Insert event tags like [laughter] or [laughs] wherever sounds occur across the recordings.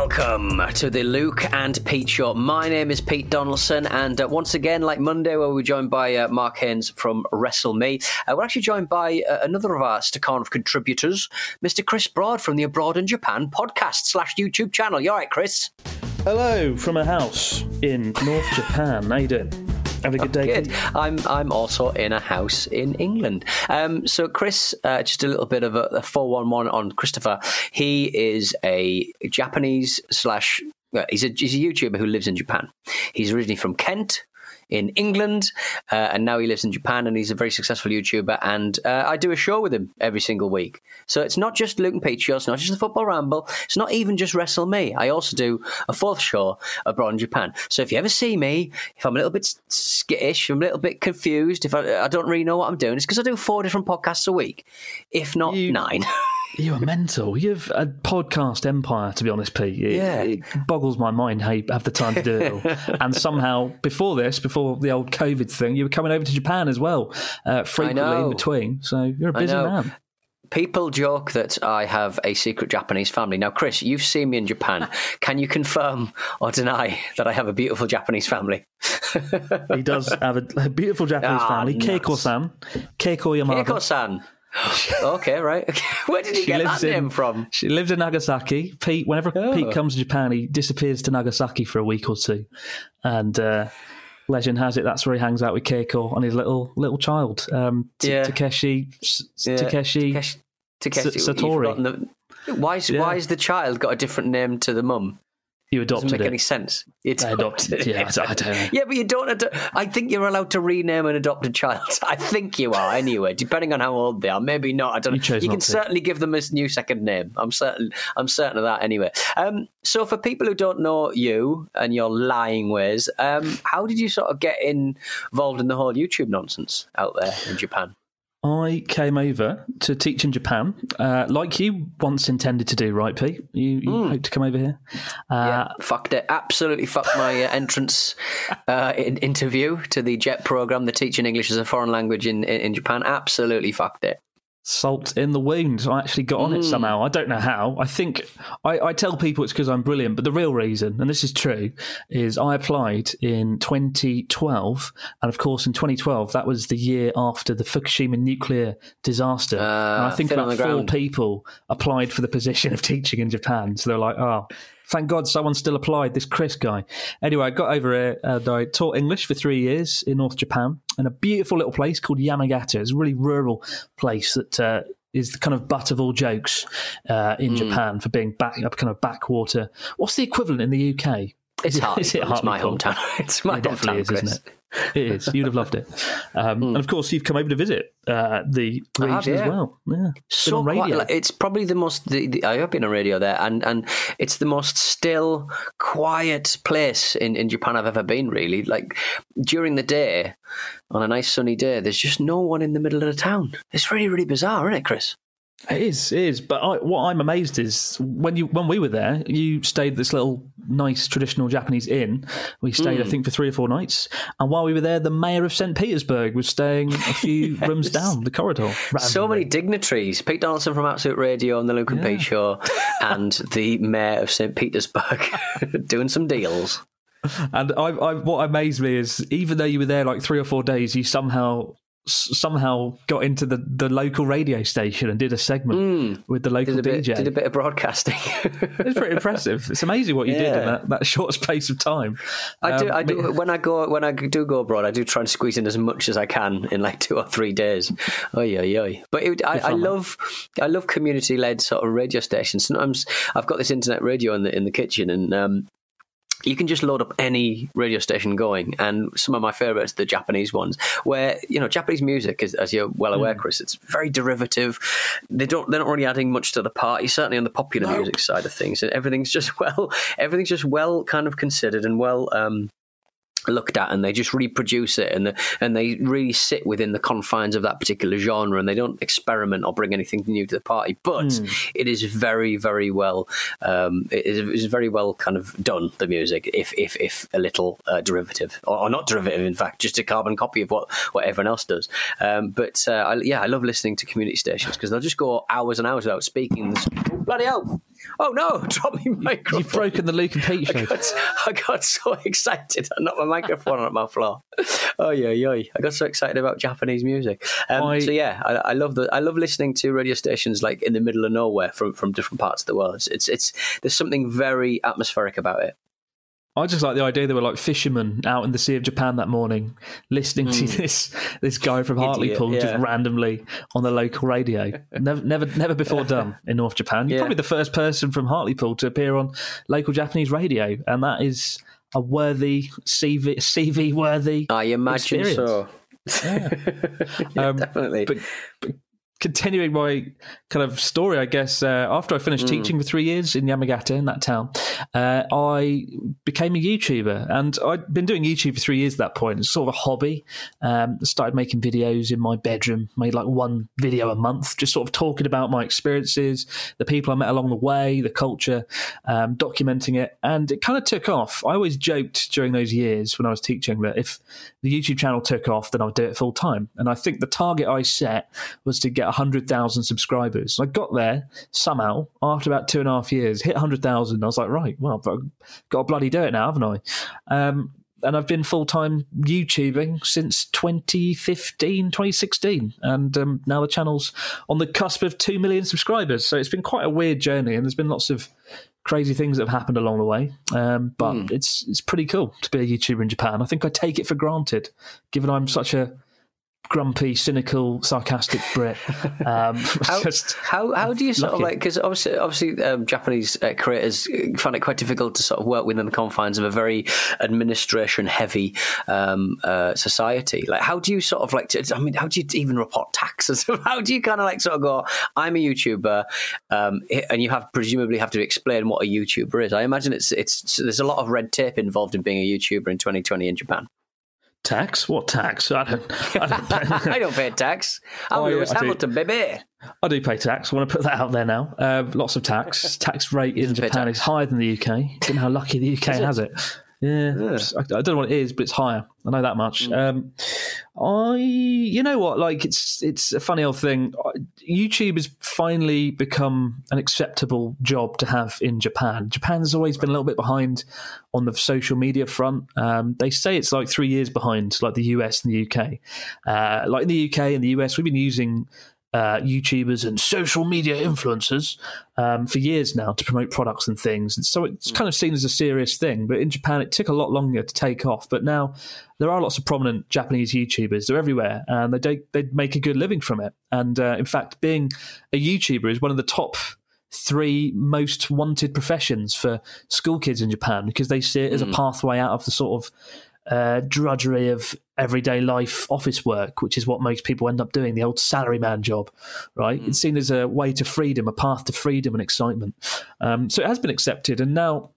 Welcome to the Luke and Pete Show. My name is Pete Donaldson, and uh, once again, like Monday, where we're joined by uh, Mark Haynes from Wrestle Me, uh, we're actually joined by uh, another of our Stakhanov contributors, Mr. Chris Broad from the Abroad in Japan podcast slash YouTube channel. You all right, Chris? Hello from a house in North Japan. How? Have a good day. Good. I'm I'm also in a house in England. Um, so Chris, uh, just a little bit of a four one one on Christopher. He is a Japanese slash. Uh, he's a he's a YouTuber who lives in Japan. He's originally from Kent. In England, uh, and now he lives in Japan, and he's a very successful YouTuber. And uh, I do a show with him every single week. So it's not just Luke and Pete show, it's not just the Football Ramble, it's not even just Wrestle Me. I also do a fourth show abroad in Japan. So if you ever see me, if I'm a little bit skittish, I'm a little bit confused, if I, I don't really know what I'm doing, it's because I do four different podcasts a week, if not You- nine. [laughs] You are mental. You've a podcast empire, to be honest, Pete. It, Yeah. it boggles my mind how you have the time to do it all. [laughs] and somehow, before this, before the old COVID thing, you were coming over to Japan as well, uh, frequently in between. So you're a busy man. People joke that I have a secret Japanese family. Now, Chris, you've seen me in Japan. [laughs] Can you confirm or deny that I have a beautiful Japanese family? He does have a, a beautiful Japanese Ah, family. nuts. Keiko-san, Keiko Yamada. Keiko-san. [laughs] okay, right. Okay. [laughs] Where did you She get that in- name from? She lives in Nagasaki. Pete, whenever Oh. Pete comes to Japan, he disappears to Nagasaki for a week or two, and uh, legend has it that's where he hangs out with Keiko and his little little child, um, T- Yeah. Takeshi S- Yeah, Takeshi. Takeshi, Takeshi, Satori. the- Why is, Yeah. why is the child got a different name to the mum? You Doesn't adopted make it. any sense. You I adopted it. Yeah, I don't- know. [laughs] Yeah, but you don't. Ad- I think you're allowed to rename an adopted child. [laughs] I think you are anyway, depending on how old they are. Maybe not. I don't. You You can to. certainly give them a new second name. I'm certain. I'm certain of that anyway. Um, so for people who don't know you and your lying ways, um, how did you sort of get involved in the whole YouTube nonsense out there in Japan? I came over to teach in Japan, uh, like you once intended to do, right, Pete? You, you hope to come over here. Uh, Yeah, fucked it. Absolutely fucked my uh, entrance uh, in, interview to the JET program, the teaching English as a foreign language in, in, in Japan. Absolutely fucked it. Salt in the wound. I actually got on it Mm. somehow. I don't know how. I think I, I tell people it's because I'm brilliant, but the real reason, and this is true, is I applied in 2012, and of course in 2012 that was the year after the Fukushima nuclear disaster. and I think thin Uh, on about four people applied for the position of teaching in Japan. So they're like, oh. Thank God someone still applied, this Chris guy. Anyway, I got over here and I taught English for three years in North Japan in a beautiful little place called Yamagata. It's a really rural place that uh, is the kind of butt of all jokes uh, in Japan for being back kind of backwater. What's the equivalent in the UK? It's Is it- Hartlepool. it It's my hometown. [laughs] It's my It definitely hometown, is, Chris. isn't it? It is. You'd have loved it. Um, And of course, you've come over to visit uh, the have, region as well. Yeah. So radio. Like, it's probably the most. The, the, I have been on radio there, and, and it's the most still, quiet place in, in Japan I've ever been. Really, like during the day, on a nice sunny day, there's just no one in the middle of the town. It's really, really bizarre, isn't it, Chris? It is, it is. But I, what I'm amazed is when you when we were there, you stayed at this little nice traditional Japanese inn. We stayed, I Mm. think, for three or four nights. And while we were there, the mayor of St. Petersburg was staying a few [laughs] rooms down the corridor. So many dignitaries. Pete Donaldson from Absolute Radio and the Luke and Pete Show, [laughs] and the mayor of St. Petersburg [laughs] doing some deals. And I, I, what amazed me is even though you were there like three or four days, you somehow somehow got into the, the local radio station and did a segment with the local. Did bit, DJ. did a bit of broadcasting. [laughs] It's pretty impressive. It's amazing what you did in that, that short [laughs] space of time. I do. Um, I but- do. When I go, when I do go abroad, I do try and squeeze in as much as I can in like two or three days. Oh yeah, yeah. But it, I, I love, I love community-led sort of radio stations. Sometimes I've got this internet radio in the in the kitchen, and um, you can just load up any radio station going. And some of my favourites, are the Japanese ones, where you know Japanese music, is, as you're well aware, Chris, it's very derivative. They don't, they're not really adding much to the party. Certainly on the popular music side of things, and everything's just [laughs] well, everything's just well kind of considered and well. Um, looked at and they just reproduce it and the, and they really sit within the confines of that particular genre and they don't experiment or bring anything new to the party. But it is very very well um, it is, it is very well kind of done the music if if, if a little uh, derivative or, or not derivative in fact just a carbon copy of what what everyone else does. Um, but uh, I, yeah I love listening to community stations because they'll just go hours and hours without speaking. Bloody hell oh no [laughs] drop me microphone You've broken the Luke and Pete show. [laughs] I got, I got so [laughs] excited. I knocked my microphone on my floor. Oh yeah, yeah. I got so excited about Japanese music. Um, I- so yeah, I, I love the I love listening to radio stations like in the middle of nowhere from from different parts of the world. It's it's, it's there's something very atmospheric about it. I just like the idea they were like fishermen out in the Sea of Japan that morning, listening to this this guy from Hartlepool just randomly on the local radio. never, never, never before done in North Japan. You're Yeah. probably the first person from Hartlepool to appear on local Japanese radio, and that is a worthy CV, CV worthy. I imagine Experience. [laughs] so. Um, Definitely. but, but continuing my kind of story, I guess, uh, after I finished teaching for three years in Yamagata, in that town, uh, I became a YouTuber. And I'd been doing YouTube for three years at that point. It's sort of a hobby. Um, started making videos in my bedroom, made like one video a month, just sort of talking about my experiences, the people I met along the way, the culture, um, documenting it. And it kind of took off. I always joked during those years when I was teaching that if the YouTube channel took off, then I'd do it full time. And I think the target I set was to get 100,000 subscribers. I got there somehow after about two and a half years, hit 100,000. I was like, right, well, I've got to bloody do it now, haven't I? Um, and I've been full time YouTubing since 2015, 2016. And um, now the channel's on the cusp of 2 million subscribers. So it's been quite a weird journey, and there's been lots of crazy things that have happened along the way. Um, but it's it's pretty cool to be a YouTuber in Japan. I think I take it for granted, given I'm such a grumpy, cynical, sarcastic Brit. Um, [laughs] How, [laughs] just how how do you sort of like because obviously obviously um, Japanese uh, creators find it quite difficult to sort of work within the confines of a very administration heavy um, uh, society. Like how do you sort of like to, I mean how do you even report taxes? [laughs] how do you kind of like sort of go I'm a YouTuber um, and you have presumably have to explain what a YouTuber is. I imagine it's it's there's a lot of red tape involved in being a YouTuber in 2020 in Japan. Tax? What tax? I don't. I don't. [laughs] I don't pay tax. I'm Oh, yeah, Lewis do. Hamilton, baby. I do pay tax. I want to put that out there now. Uh, lots of tax. [laughs] Tax rate in Japan tax. is higher than the UK. Don't know how lucky the UK has it. Yeah, I, I don't know what it is, but it's higher. I know that much. Mm. Um, I, you know what? Like it's it's a funny old thing. YouTube has finally become an acceptable job to have in Japan. Japan's always been a little bit behind on the social media front. Um, they say it's like three years behind, like the US and the UK. Uh, like in the UK and the US, we've been using uh, YouTubers and social media influencers um, for years now to promote products and things. And so it's kind of seen as a serious thing. But in Japan, it took a lot longer to take off. But now there are lots of prominent Japanese YouTubers. They're everywhere, and they do, they make a good living from it. And uh, in fact, being a YouTuber is one of the top three most wanted professions for school kids in Japan because they see it as a pathway out of the sort of uh, drudgery of everyday life office work, which is what most people end up doing, the old salaryman job, right? It's seen as a way to freedom, a path to freedom and excitement. Um, so it has been accepted. And now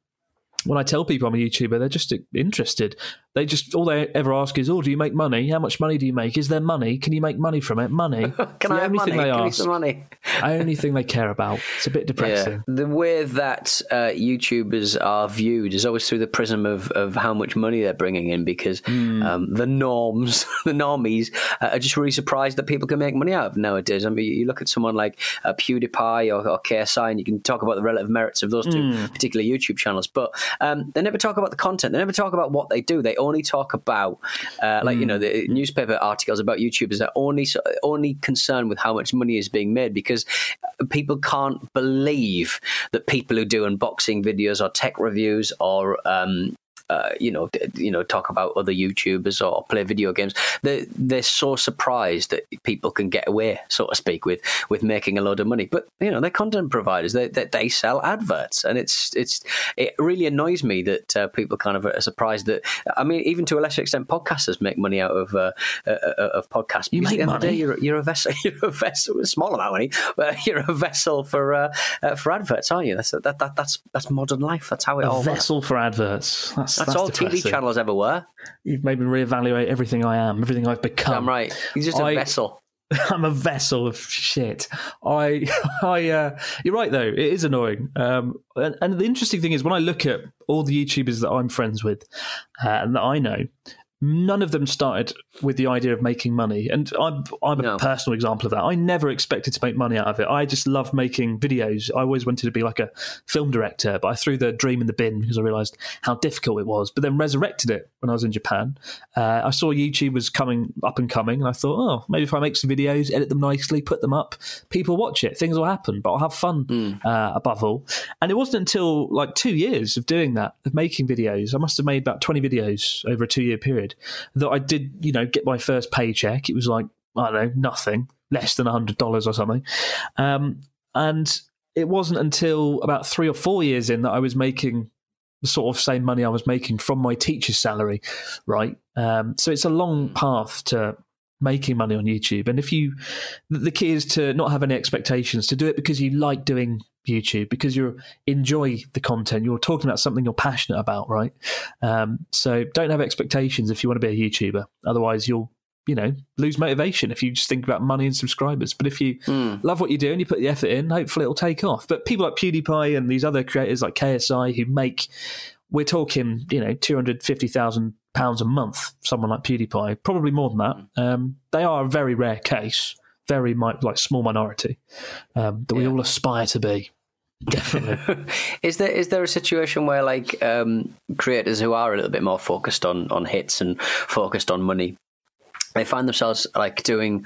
when I tell people I'm a YouTuber, they're just interested. They just all they ever ask is, "Oh, do you make money? How much money do you make? Is there money? Can you make money from it? Money? [laughs] Can the I have only money? thing they Give me ask. some money. [laughs] only thing they care about. It's a bit depressing. The way that uh, YouTubers are viewed is always through the prism of, of how much money they're bringing in because Hmm. um, the norms, [laughs] the normies, uh, are just really surprised that people can make money out of nowadays. I mean, you look at someone like uh, PewDiePie or, or KSI and you can talk about the relative merits of those two Hmm. particular YouTube channels, but um, they never talk about the content. They never talk about what they do. They only talk about, uh, like you know, the newspaper articles about YouTubers are only only concerned with how much money is being made because people can't believe that people who do unboxing videos or tech reviews or um, uh, you know, d- you know, talk about other YouTubers or play video games. They they're so surprised that people can get away, so to speak, with with making a load of money. But you know, they're content providers. They they, they sell adverts, and it's it's it really annoys me that uh, people kind of are surprised that. I mean, even to a lesser extent, podcasters make money out of uh, uh, uh, of podcasts. You make at the end of the day, money? You're, you're a vessel. [laughs] You're a vessel. A small amount of money, but you're a vessel for uh, uh, for adverts, aren't you? That's that, that that's that's modern life. That's how it A all. works. vessel for adverts. That's, That's, that's all depressing. TV channels ever were. You've made me reevaluate everything I am, everything I've become. I'm right. He's just a I- vessel. [laughs] I'm a vessel of shit. I, [laughs] I, uh, you're right though. It is annoying. Um, and, and the interesting thing is when I look at all the YouTubers that I'm friends with uh, and that I know, none of them started with the idea of making money. And I'm, I'm a personal example of that. I never expected to make money out of it. I just love making videos. I always wanted to be like a film director, but I threw the dream in the bin because I realized how difficult it was. But then resurrected it when I was in Japan. Uh, I saw YouTube was coming up and coming, and I thought, oh, maybe if I make some videos, edit them nicely, put them up, people watch it, things will happen, but I'll have fun uh, above all. And it wasn't until like two years of doing that, of making videos, I must have made about 20 videos over a two year period, that I did, you know, get my first paycheck. It was like, I don't know, nothing, less than $100 or something. Um, and it wasn't until about three or four years in that I was making the sort of same money I was making from my teacher's salary, right? Um, so it's a long path to making money on YouTube. And if you, the key is to not have any expectations, to do it because you like doing YouTube, because you enjoy the content, you're talking about something you're passionate about, right? Um, so don't have expectations if you want to be a YouTuber. Otherwise, you'll you know lose motivation if you just think about money and subscribers. But if you love what you do and you put the effort in hopefully it'll take off. But people like pewdiepie and these other creators like ksi who make we're talking you know 250000 pounds a month someone like pewdiepie probably more than that. Um, they are a very rare case very like small minority um, that we all aspire to be. Definitely. [laughs] Is there is there a situation where like um, creators who are a little bit more focused on on hits and focused on money, they find themselves like doing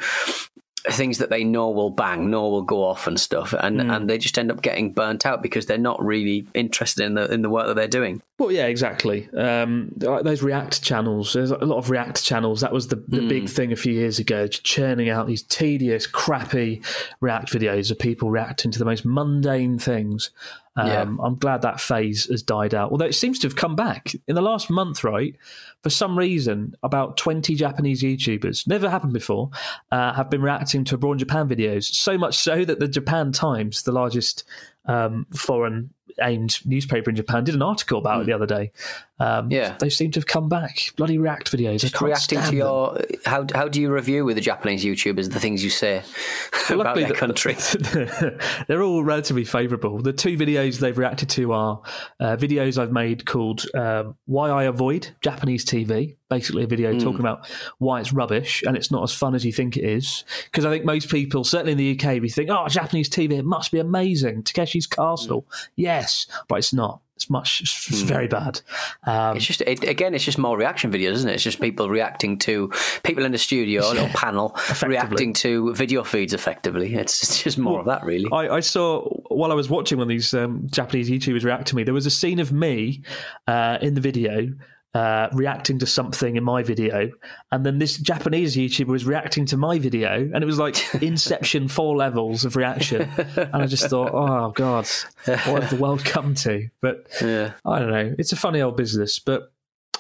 things that they know will bang, know will go off and stuff, and and they just end up getting burnt out because they're not really interested in the in the work that they're doing. Well, yeah, exactly. Um, those React channels. There's a lot of React channels. That was the, the Hmm. big thing a few years ago, just churning out these tedious, crappy React videos of people reacting to the most mundane things. Um, Yeah. I'm glad that phase has died out. Although it seems to have come back in the last month, right? For some reason, about 20 Japanese YouTubers, never happened before, uh, have been reacting to Abroad in Japan videos. So much so that the Japan Times, the largest um, foreign aimed newspaper in Japan, did an article about it the other day. Um. Yeah. They seem to have come back. Bloody React videos. I Just reacting to stand them. your how how do you review with the Japanese YouTubers the things you say [laughs] Well, about their the- country? [laughs] they're all relatively favourable. The two videos they've reacted to are uh, videos I've made called um, "Why I Avoid Japanese TV." Basically, a video talking about why it's rubbish and it's not as fun as you think it is. Because I think most people, certainly in the UK, we think, "Oh, Japanese TV, it must be amazing." Takeshi's Castle, yes, but it's not. It's much. It's very bad. Um, It's just it, again, it's just more reaction videos, isn't it? It's just people reacting to people in the studio, a little panel reacting to video feeds. Effectively, it's, it's just more of that, really. I, I saw while I was watching one of these um, Japanese YouTubers react to me. There was a scene of me uh, in the video uh, reacting to something in my video, and then this Japanese YouTuber was reacting to my video, and it was like [laughs] Inception four levels of reaction. And I just [laughs] thought, oh god, what has the world come to? But Yeah. I don't know. It's a funny old business, but.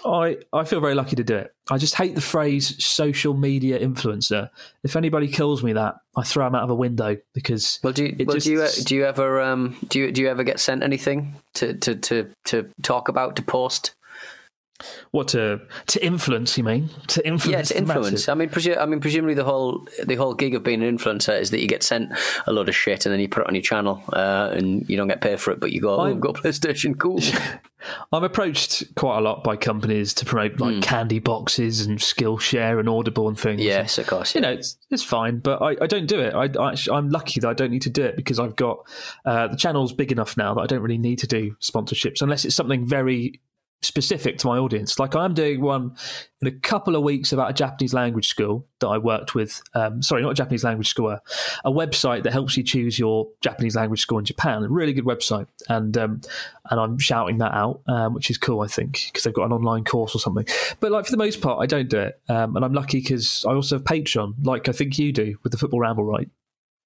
I, I feel very lucky to do it. I just hate the phrase social media influencer. If anybody kills me that, I throw them out of a window because Well, do you, well, do you do you ever um do you do you ever get sent anything to to to, to talk about to post? What to to influence? You mean to influence? Yeah, to influence. I mean, presu- I mean, presumably the whole the whole gig of being an influencer is that you get sent a load of shit and then you put it on your channel uh, and you don't get paid for it, but you go, oh, I've got PlayStation, cool. [laughs] I'm approached quite a lot by companies to promote like candy boxes and Skillshare and Audible and things. yes, of course. you know, it's, it's fine, but I, I don't do it. I, I'm lucky that I don't need to do it because I've got uh, the channel's big enough now that I don't really need to do sponsorships unless it's something very specific to my audience. Like I'm doing one in a couple of weeks about a Japanese language school that I worked with. Um, sorry, not a Japanese language school, a, a, website that helps you choose your Japanese language school in Japan. A really good website, and um, and I'm shouting that out, um, which is cool, I think, because they've got an online course or something. But like for the most part, I don't do it, um, and I'm lucky because I also have Patreon, like I think you do with the Football Ramble, right?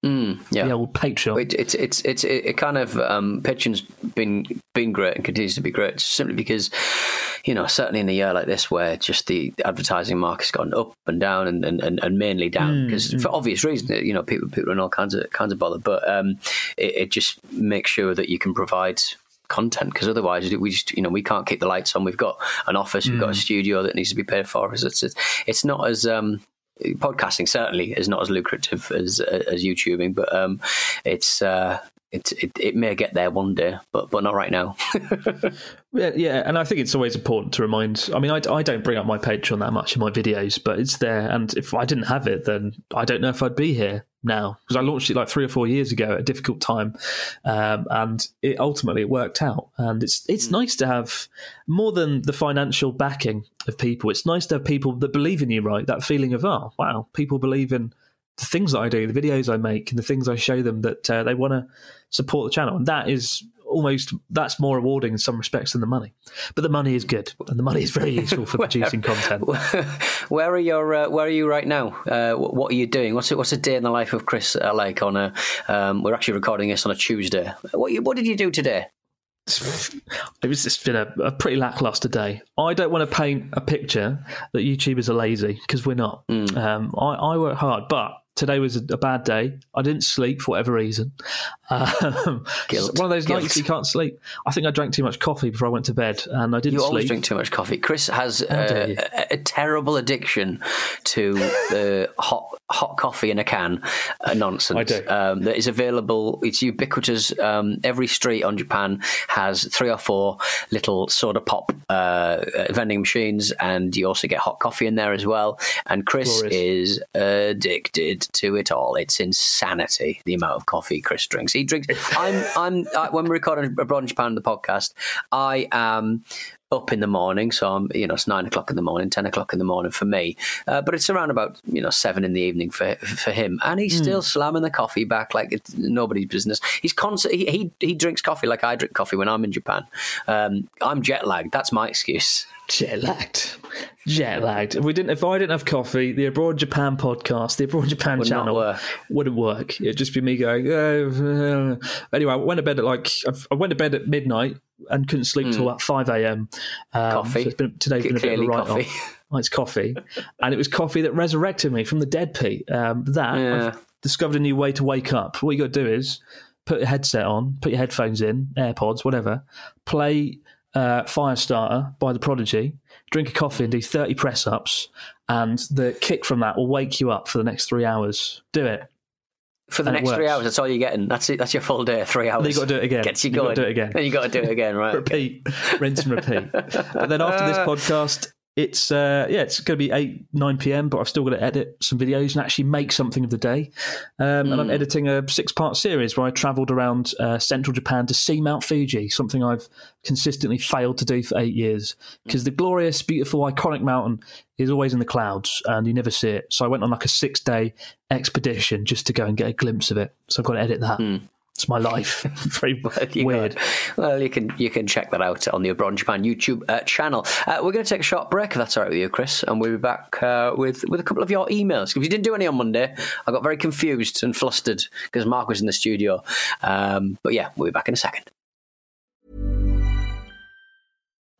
Mm, yeah, the old Patreon. It, it's it's it's it kind of um, Patreon's been been great and continues to be great simply because you know certainly in a year like this where just the advertising market's gone up and down and and, and mainly down because mm, for mm. obvious reasons you know people people are in all kinds of kinds of bother but um, it, it just makes sure that you can provide content because otherwise we just you know we can't keep the lights on. We've got an office, we've got a mm. studio that needs to be paid for. It's it's, it's not as um, podcasting certainly is not as lucrative as as YouTubing, but um, it's uh, it, it, it may get there one day, but but not right now. [laughs] yeah, yeah, and I think it's always important to remind. I mean, I, I don't bring up my Patreon that much in my videos, but it's there. And if I didn't have it, then I don't know if I'd be here now because I launched it like three or four years ago at a difficult time, um, and it ultimately it worked out. And it's it's mm. nice to have more than the financial backing of people. It's nice to have people that believe in you, right? That feeling of oh wow, people believe in the things that I do, the videos I make, and the things I show them that uh, they want to support the channel, and that is almost that's more rewarding in some respects than the money. But the money is good, and the money is very useful for [laughs] producing content. [laughs] Where are your uh, Where are you right now? Uh, what are you doing? What's a, What's a day in the life of Chris uh, like on a? Um, we're actually recording this on a Tuesday. What What did you do today? It was just been a, a, pretty lackluster day. I don't want to paint a picture that YouTubers are lazy because we're not. Mm. Um, I, I work hard, but today was a, bad day. I didn't sleep for whatever reason. [laughs] Um. One of those Guilt. nights you can't sleep. I think I drank too much coffee before I went to bed, and I didn't. You sleep. always drink too much coffee. Chris has a, a, a, terrible addiction to the [laughs] hot hot coffee in a can uh, nonsense. I do. Um, that is available. It's ubiquitous. Um, every street on Japan has three or four little soda pop uh, vending machines, and you also get hot coffee in there as well. And Chris Glorious. is addicted to it all. It's insanity the amount of coffee Chris drinks. He drinks. I'm. I'm. I, when we're recording Abroad in Japan, on the podcast, I am up in the morning. So I'm, you know, it's nine o'clock in the morning, ten o'clock in the morning for me. Uh, but it's around about you know seven in the evening for for him, and he's mm. still slamming the coffee back like it's nobody's business. He's constant. He, he, he drinks coffee like I drink coffee when I'm in Japan. Um, I'm jet lagged. That's my excuse. Jet lagged. Jet lagged. If we didn't, if I didn't have coffee, the Abroad Japan podcast, the Abroad Japan Would channel work. wouldn't work. It'd just be me going. Oh, anyway, I went to bed at like I went to bed at midnight and couldn't sleep mm. till about five a.m. Um, coffee. So been, today's been a bit of a write off. Oh, it's coffee, [laughs] and it was coffee that resurrected me from the dead, Pete. Um, that yeah. I've discovered a new way to wake up. What you got to do is put a headset on, put your headphones in, AirPods, whatever. Play uh, Firestarter by the Prodigy, drink a coffee and do 30 press ups, and the kick from that will wake you up for the next three hours. Do it. For the and next three hours, that's all you're getting. That's it. That's your full day. Three hours. Then you got to do it again. Gets you going. You got to do it again. Then you got to do it again. Right. [laughs] repeat, rinse and repeat. [laughs] but then after this podcast, it's uh, yeah, it's going to be eight nine p.m. But I've still got to edit some videos and actually make something of the day. Um, mm. And I'm hmm. editing a six part series where I travelled around uh, central Japan to see Mount Fuji, something I've consistently failed to do for eight years. Because the glorious, beautiful, iconic mountain is always in the clouds and you never see it. So I went on like a six day expedition just to go and get a glimpse of it. So I've got to edit that. Mm. It's my life. [laughs] [laughs] Very well, weird. Well, you can you can check that out on the Abroad Japan YouTube uh, channel. Uh, we're going to take a short break if that's all right with you, Chris, and we'll be back uh, with with a couple of your emails. If you didn't do any on Monday, I got very confused and flustered because Mark was in the studio. Um, but yeah, we'll be back in a second.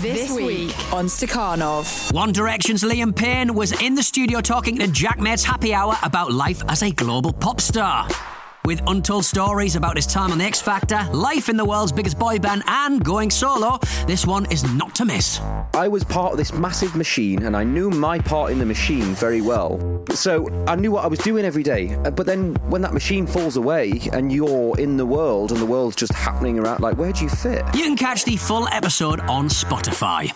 This week on Stakhanov. One Direction's Liam Payne was in the studio talking to Jack Mates Happy Hour about life as a global pop star. With untold stories about his time on The X Factor, life in the world's biggest boy band, and going solo, this one is not to miss. I was part of this massive machine and I knew my part in the machine very well. So I knew what I was doing every day. Uh, But then when that machine falls away and you're in the world and the world's just happening around, like, where do you fit? You can catch the full episode on Spotify.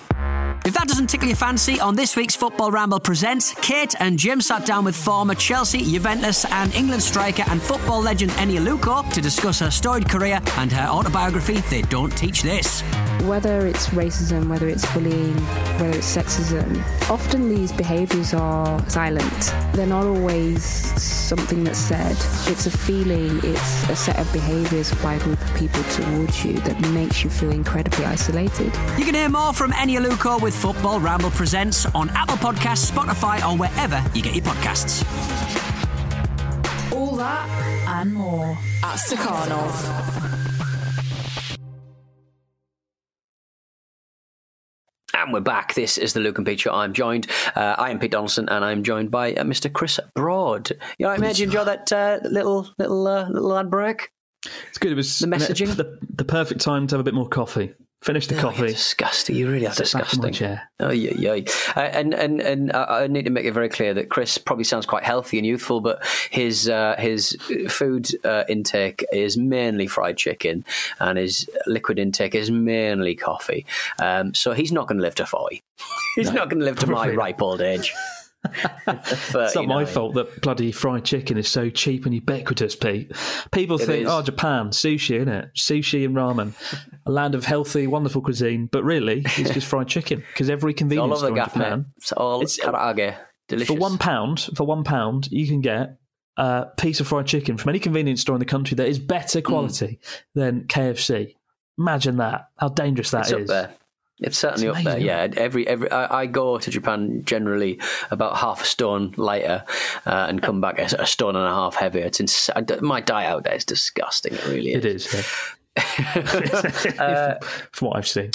If that doesn't tickle your fancy, on this week's Football Ramble Presents, Kate and Jim sat down with former Chelsea, Juventus, and England striker and football legend Eniola Aluko to discuss her storied career and her autobiography, They Don't Teach This. Whether it's racism, whether it's bullying, whether it's sexism, often these behaviours are silent. They're not always something that's said. It's a feeling, it's a set of behaviours by a group of people towards you that makes you feel incredibly isolated. You can hear more from Eniola Aluko with Football Ramble Presents on Apple Podcasts, Spotify, or wherever you get your podcasts. All that and more at Stakhanov. And we're back. This is the Luke and Pete Show. I'm joined. Uh, I am Pete Donaldson, and I'm joined by uh, Mr. Chris Broad. You know, I imagine you enjoy that uh, little little uh, little ad break. It's good. It was The messaging? the, the perfect time to have a bit more coffee. Finish the Oh, coffee. disgusting. You really are Sit back in disgusting. chair. Oh yeah, yeah. Uh, and and and I need to make it very clear that Chris probably sounds quite healthy and youthful, but his uh, his food uh, intake is mainly fried chicken, and his liquid intake is mainly coffee. Um, so he's not going to live to forty. [laughs] he's not going to live to my not. ripe old age. It's not my fault that bloody fried chicken is so cheap and ubiquitous, Pete. People It think, is. oh, Japan, sushi, isn't it? Sushi and ramen. a land of healthy, wonderful cuisine. But really, it's just fried chicken because every convenience store in gaff, mate. Japan, It's all It's- karaage. Delicious. for one pound, for one pound, you can get a piece of fried chicken from any convenience store in the country that is better Hmm. quality than KFC. Imagine that. How dangerous that it's is. It's certainly It's up there. Yeah, every every I, I go to Japan generally about half a stone lighter uh, and come back a, a stone and a half heavier. It's ins- my diet out there is disgusting. It really is. It is. Yeah. [laughs] [laughs] from what I've seen.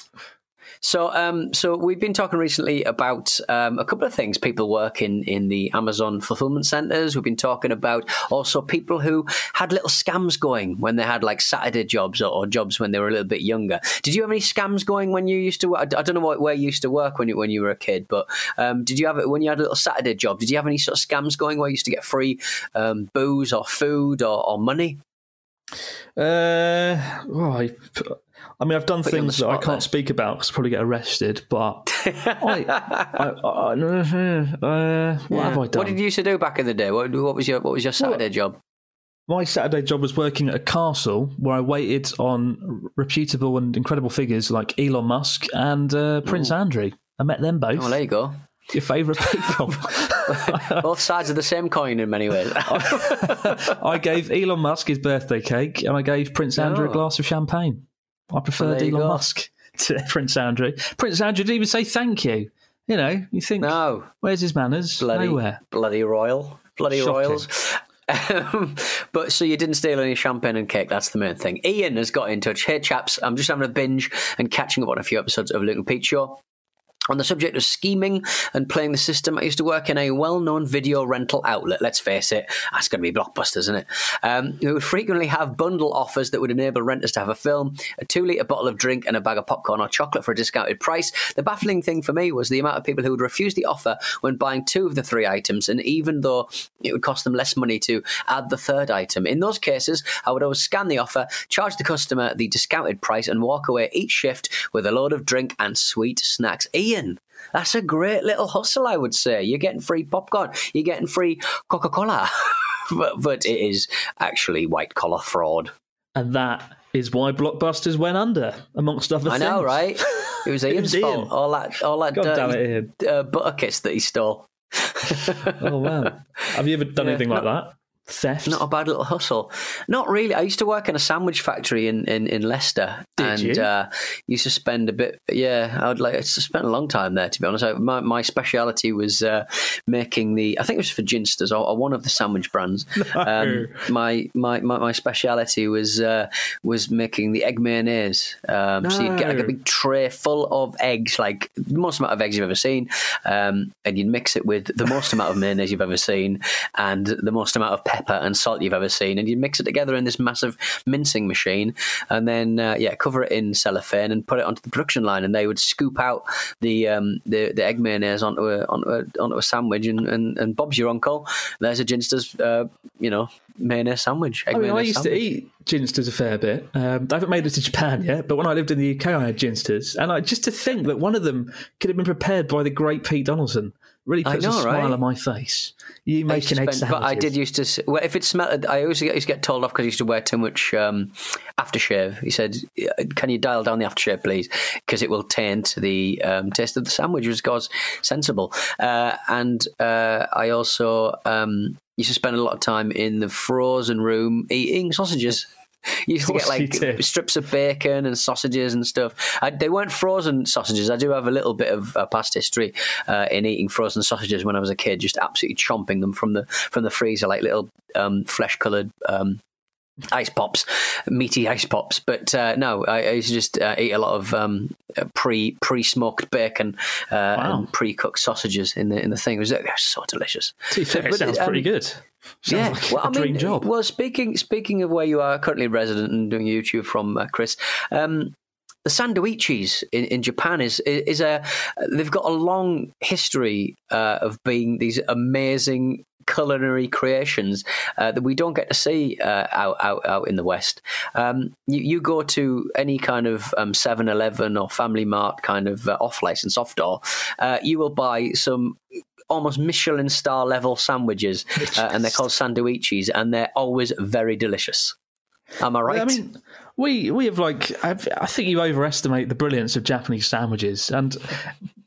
So, um, so we've been talking recently about um, a couple of things. People work in, the Amazon fulfillment centers. We've been talking about also people who had little scams going when they had like Saturday jobs or, or jobs when they were a little bit younger. Did you have any scams going when you used to? I, I don't know what, where you used to work when you when you were a kid, but um, did you have it when you had a little Saturday job? Did you have any sort of scams going where you used to get free um, booze or food or, or money? Uh, well, I, I mean, I've done Put you on the things that I can't there. speak about because I'll probably get arrested. But [laughs] I, I, I, uh, what have I done? What did you used to do back in the day? What, what was your what was your Saturday job? My Saturday job was working at a castle where I waited on reputable and incredible figures like Elon Musk and uh, Prince Andrew. I met them both. Oh, there you go. Your favourite people. [laughs] Both sides of the same coin in many ways. [laughs] I gave Elon Musk his birthday cake and I gave Prince Andrew Oh. a glass of champagne. I preferred Elon go. Musk [laughs] to Prince Andrew. Prince Andrew didn't even say thank you. You know, you think, no, where's his manners? bloody, Nowhere. bloody royal, bloody Shocking. royals. [laughs] Um, but so you didn't steal any champagne and cake. That's the main thing. Ian has got in touch. Hey chaps, I'm just having a binge and catching up on a few episodes of Luke and Pete Show. On the subject of scheming and playing the system, I used to work in a well known video rental outlet. Let's face it, that's going to be Blockbusters, isn't it? Um, we would frequently have bundle offers that would enable renters to have a film, a two litre bottle of drink, and a bag of popcorn or chocolate for a discounted price. The baffling thing for me was the amount of people who would refuse the offer when buying two of the three items, and even though it would cost them less money to add the third item. In those cases, I would always scan the offer, charge the customer the discounted price, and walk away each shift with a load of drink and sweet snacks. Ian, that's a great little hustle, I would say. You're getting free popcorn, you're getting free Coca Cola, [laughs] but, but it is actually white collar fraud. And that is why Blockbusters went under, amongst other I things. know, right? It was [laughs] Ian's Ian. fault. All that, all that God damn dirty, it, Ian. uh, Butterkist that he stole. Oh, wow. [laughs] Have you ever done Yeah, anything like not- that? Theft? Not a bad little hustle. Not really. I used to work in a sandwich factory in, in, in Leicester, Did and you? Uh, used to spend a bit. Yeah, I would like. I spent a long time there. To be honest, I, my my speciality was uh, making the. I think it was for Ginsters or, or one of the sandwich brands. [laughs] Um, my, my my my speciality was uh, was making the egg mayonnaise. Um, So you'd get like a big tray full of eggs, like the most amount of eggs you've ever seen, um, and you'd mix it with the most amount of mayonnaise you've ever seen, and the most amount of pepper and salt you've ever seen, and you'd mix it together in this massive mincing machine, and then uh, yeah, cover it in cellophane and put it onto the production line, and they would scoop out the um, the, the egg mayonnaise onto a onto a, onto a sandwich, and, and, and Bob's your uncle. There's a Ginster's, uh, you know, mayonnaise sandwich. Egg I mean, I used sandwich. to eat ginsters a fair bit. Um, they haven't made it to Japan yet, but when I lived in the UK, I had ginsters, and I just to think that one of them could have been prepared by the great Pete Donaldson really puts know, a smile right? on my face. You make an egg spend- But I did used to. Well, if it smelled, I always used to get told off because I used to wear too much um, aftershave. He said, "Can you dial down the aftershave, please? Because it will taint the um, taste of the sandwich." Which was sensible. Uh, and uh, I also um, used to spend a lot of time in the frozen room eating sausages. You [laughs] used to get like strips of bacon and sausages and stuff. I, they weren't frozen sausages. I do have a little bit of uh, past history uh, in eating frozen sausages when I was a kid, just absolutely chomping them from the from the freezer like little um, flesh coloured. Um, Ice pops, meaty ice pops, but uh, no, I, I used to just uh, eat a lot of um, uh, pre pre smoked bacon uh, and pre cooked sausages in the in the thing. It was, it was so delicious. To fair, it sounds um, pretty good. Sounds yeah, like well, a I mean, dream job. Well, speaking speaking of where you are currently resident and doing YouTube from, uh, Chris, um, the Sandoichis in, in Japan is is a they've got a long history uh, of being these amazing culinary creations uh, that we don't get to see uh, out, out out in the West. Um, you, you go to any kind of um, 7-Eleven or Family Mart kind of uh, off license off door, uh, you will buy some almost Michelin star level sandwiches, uh, and they're called Sandoichis, and they're always very delicious. Am I right? I mean, we we have like I've, I think you overestimate the brilliance of Japanese sandwiches, and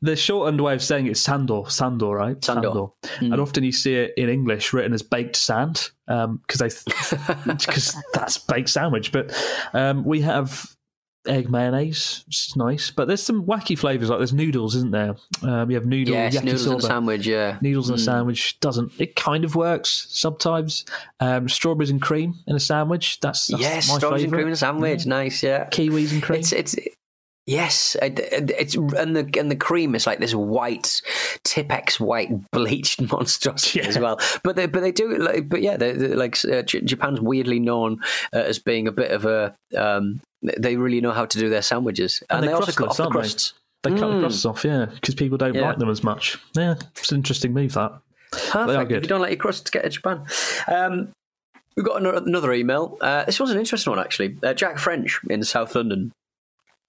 the shortened way of saying it's sandor, sandor, right? Sandor. And often you see it in English written as baked sand because they [laughs] [laughs] because that's baked sandwich. But um, we have egg mayonnaise, it's nice. But there's some wacky flavors like there's noodles, isn't there? Um, you have noodle yes, noodles in a sandwich. Yeah, Noodles in a Mm. sandwich doesn't. It kind of works sometimes. Um, strawberries and cream in a sandwich. That's, that's yes, my strawberries and cream in a sandwich. Nice. Yeah, Kiwis and cream. It's it's. Yes, it- it- it's and the and the cream is like this white Tippex white [laughs] bleached monstrosity as well. But they but they do like but yeah, they they're like uh, Japan's weirdly known uh, as being a bit of a um, they really know how to do their sandwiches and, And they they're also cut off the aren't they? crusts. They cut the Mm. crusts off, yeah, because people don't Yeah. like them as much. Yeah, it's an interesting move that. They are Perfect. If you don't like your crusts, get to Japan. Um, we've got another, another email. Uh, this was an interesting one, actually. Uh, Jack French in South London.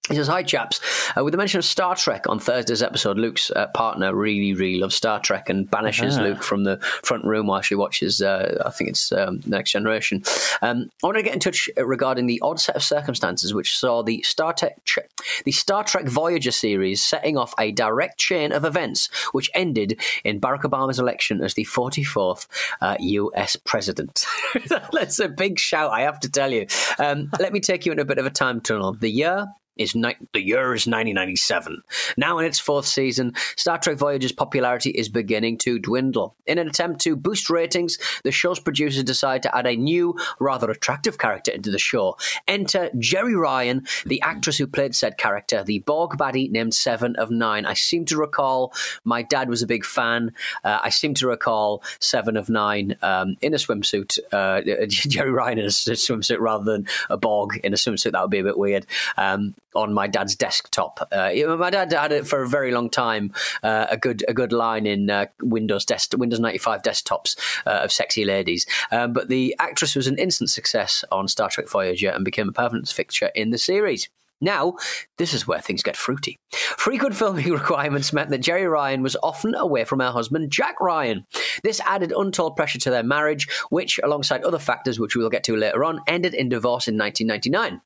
He says, Hi, chaps. Uh, with the mention of Star Trek on Thursday's episode, Luke's uh, partner really, really loves Star Trek and banishes Ah. Luke from the front room while she watches, uh, I think it's um, Next Generation. Um, I want to get in touch regarding the odd set of circumstances which saw the Star Trek, the Star Trek Voyager series setting off a direct chain of events which ended in Barack Obama's election as the 44th uh, US president. [laughs] That's a big shout, I have to tell you. Um, let me take you in a bit of a time tunnel. The year is ni- the year is 1997. Now in its fourth season, Star Trek Voyager's popularity is beginning to dwindle. In an attempt to boost ratings, the show's producers decide to add a new, rather attractive character into the show. Enter Jeri Ryan, the actress who played said character, the Borg baddie named Seven of Nine. I seem to recall my dad was a big fan. Uh, I seem to recall Seven of Nine um, in a swimsuit, uh, [laughs] Jeri Ryan in a swimsuit rather than a Borg in a swimsuit. That would be a bit weird. Um, on my dad's desktop. Uh, my dad had it for a very long time. Uh, a good a good line in uh, Windows desk, Windows ninety five desktops uh, of sexy ladies. Um, but the actress was an instant success on Star Trek Voyager and became a permanent fixture in the series. Now, this is where things get fruity. Frequent filming [laughs] requirements meant that Jeri Ryan was often away from her husband, Jack Ryan. This added untold pressure to their marriage, which, alongside other factors which we will get to later on, ended in divorce in 1999.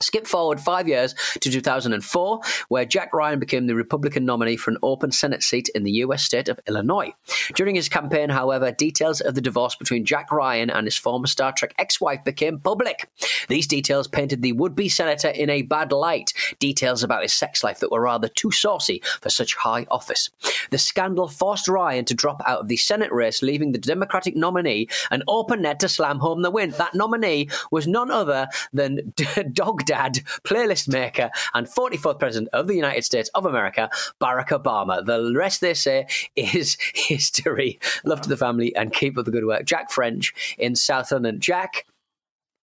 Skip forward five years to 2004, where Jack Ryan became the Republican nominee for an open Senate seat in the U.S. state of Illinois. During his campaign, however, details of the divorce between Jack Ryan and his former Star Trek ex wife became public. These details painted the would be senator in a bad light, details about his sex life that were rather too saucy for such high office. The scandal forced Ryan to drop out of the Senate race, leaving the Democratic nominee an open net to slam home the win. That nominee was none other than [laughs] Dog dad, playlist maker, and 44th President of the United States of America, Barack Obama. The rest, they say, is [laughs] history. Love to the family and keep up the good work. Jack French in South London. Jack,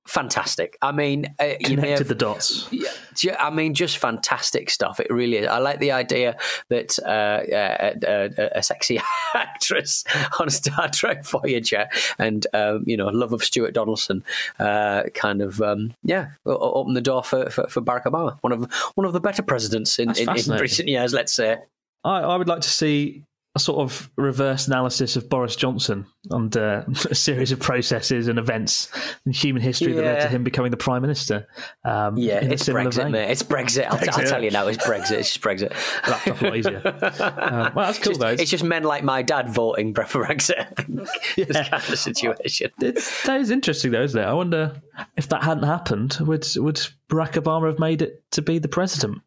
fantastic. I mean, uh, you connected have, the dots. Yeah, I mean, just fantastic stuff. It really is. I like the idea that uh, uh, uh a sexy [laughs] actress on Star Trek Voyager and um, you know love of Stuart Donaldson uh, kind of um, yeah open the door for, for, for, Barack Obama, one of one of the better presidents in, in, in recent years. Let's say. I, I would like to see a sort of reverse analysis of Boris Johnson and uh, [laughs] a series of processes and events in human history yeah. that led to him becoming the prime minister. Um, yeah, it's Brexit, mate. It's Brexit. I'll, Brexit. I'll, tell you now, it's Brexit. It's just Brexit. [laughs] Laptop a lot easier. Uh, well, that's cool, just, though. It's just men like my dad voting for [laughs] Brexit. yeah. this kind of situation. It's, that is interesting, though, isn't it? I wonder if that hadn't happened, would would Barack Obama have made it to be the president?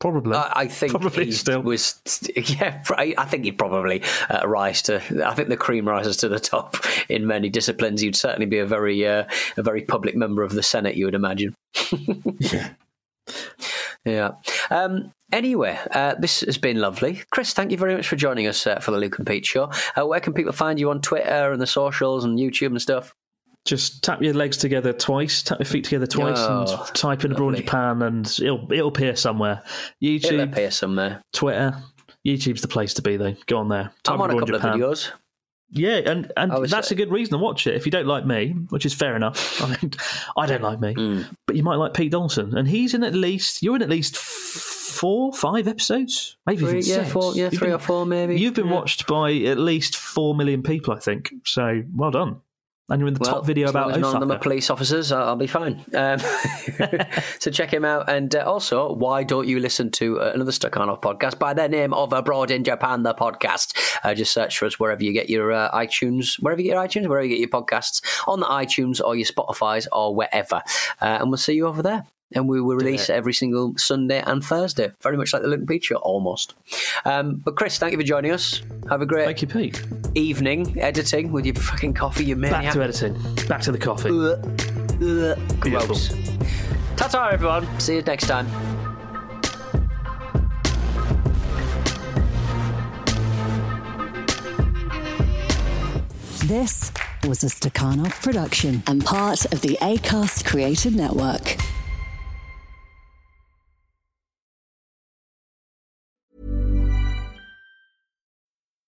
Probably. Uh, I think probably he still was. [laughs] Yeah, I think he'd probably uh, rise to. I think the cream rises to the top in many disciplines. He'd certainly be a very, uh, a very public member of the Senate. You would imagine. [laughs] yeah. Yeah. Um, anyway, uh, this has been lovely. Chris, thank you very much for joining us uh, for the Luke and Pete show. Uh, where can people find you on Twitter and the socials and YouTube and stuff? Just tap your legs together twice, tap your feet together twice, oh, and type in in Japan, and it'll it'll appear somewhere. YouTube, it'll appear somewhere. Twitter, YouTube's the place to be. Though, go on there. Type I'm on a couple Japan. of videos. Yeah, and, and that's a good reason to watch it. If you don't like me, which is fair enough, [laughs] I, mean, I don't like me, mm. but you might like Pete Donaldson, and he's in at least you're in at least four, five episodes, maybe three, yeah, six. Four, yeah, three been, or four, maybe. You've been yeah. watched by at least four million people, I think. So well done and you're in the well, top video about as none of them are police officers. I'll be fine. Um, [laughs] so check him out, and uh, also, why don't you listen to uh, another Stakhanov podcast by the name of Abroad in Japan, the podcast? Uh, just search for us wherever you get your uh, iTunes, wherever you get your iTunes, wherever you get your podcasts, on the iTunes or your Spotify's or wherever, uh, and we'll see you over there and we will release every single Sunday and Thursday, very much like the Luke Pete Show, almost. Um, but Chris, thank you for joining us. Have a great thank you, Pete. evening editing with your fucking coffee, you maniac. Back to editing. Back to the coffee. Gross. Ta-ta, everyone. See you next time. This was a Stakhanov production and part of the ACAST Creative Network.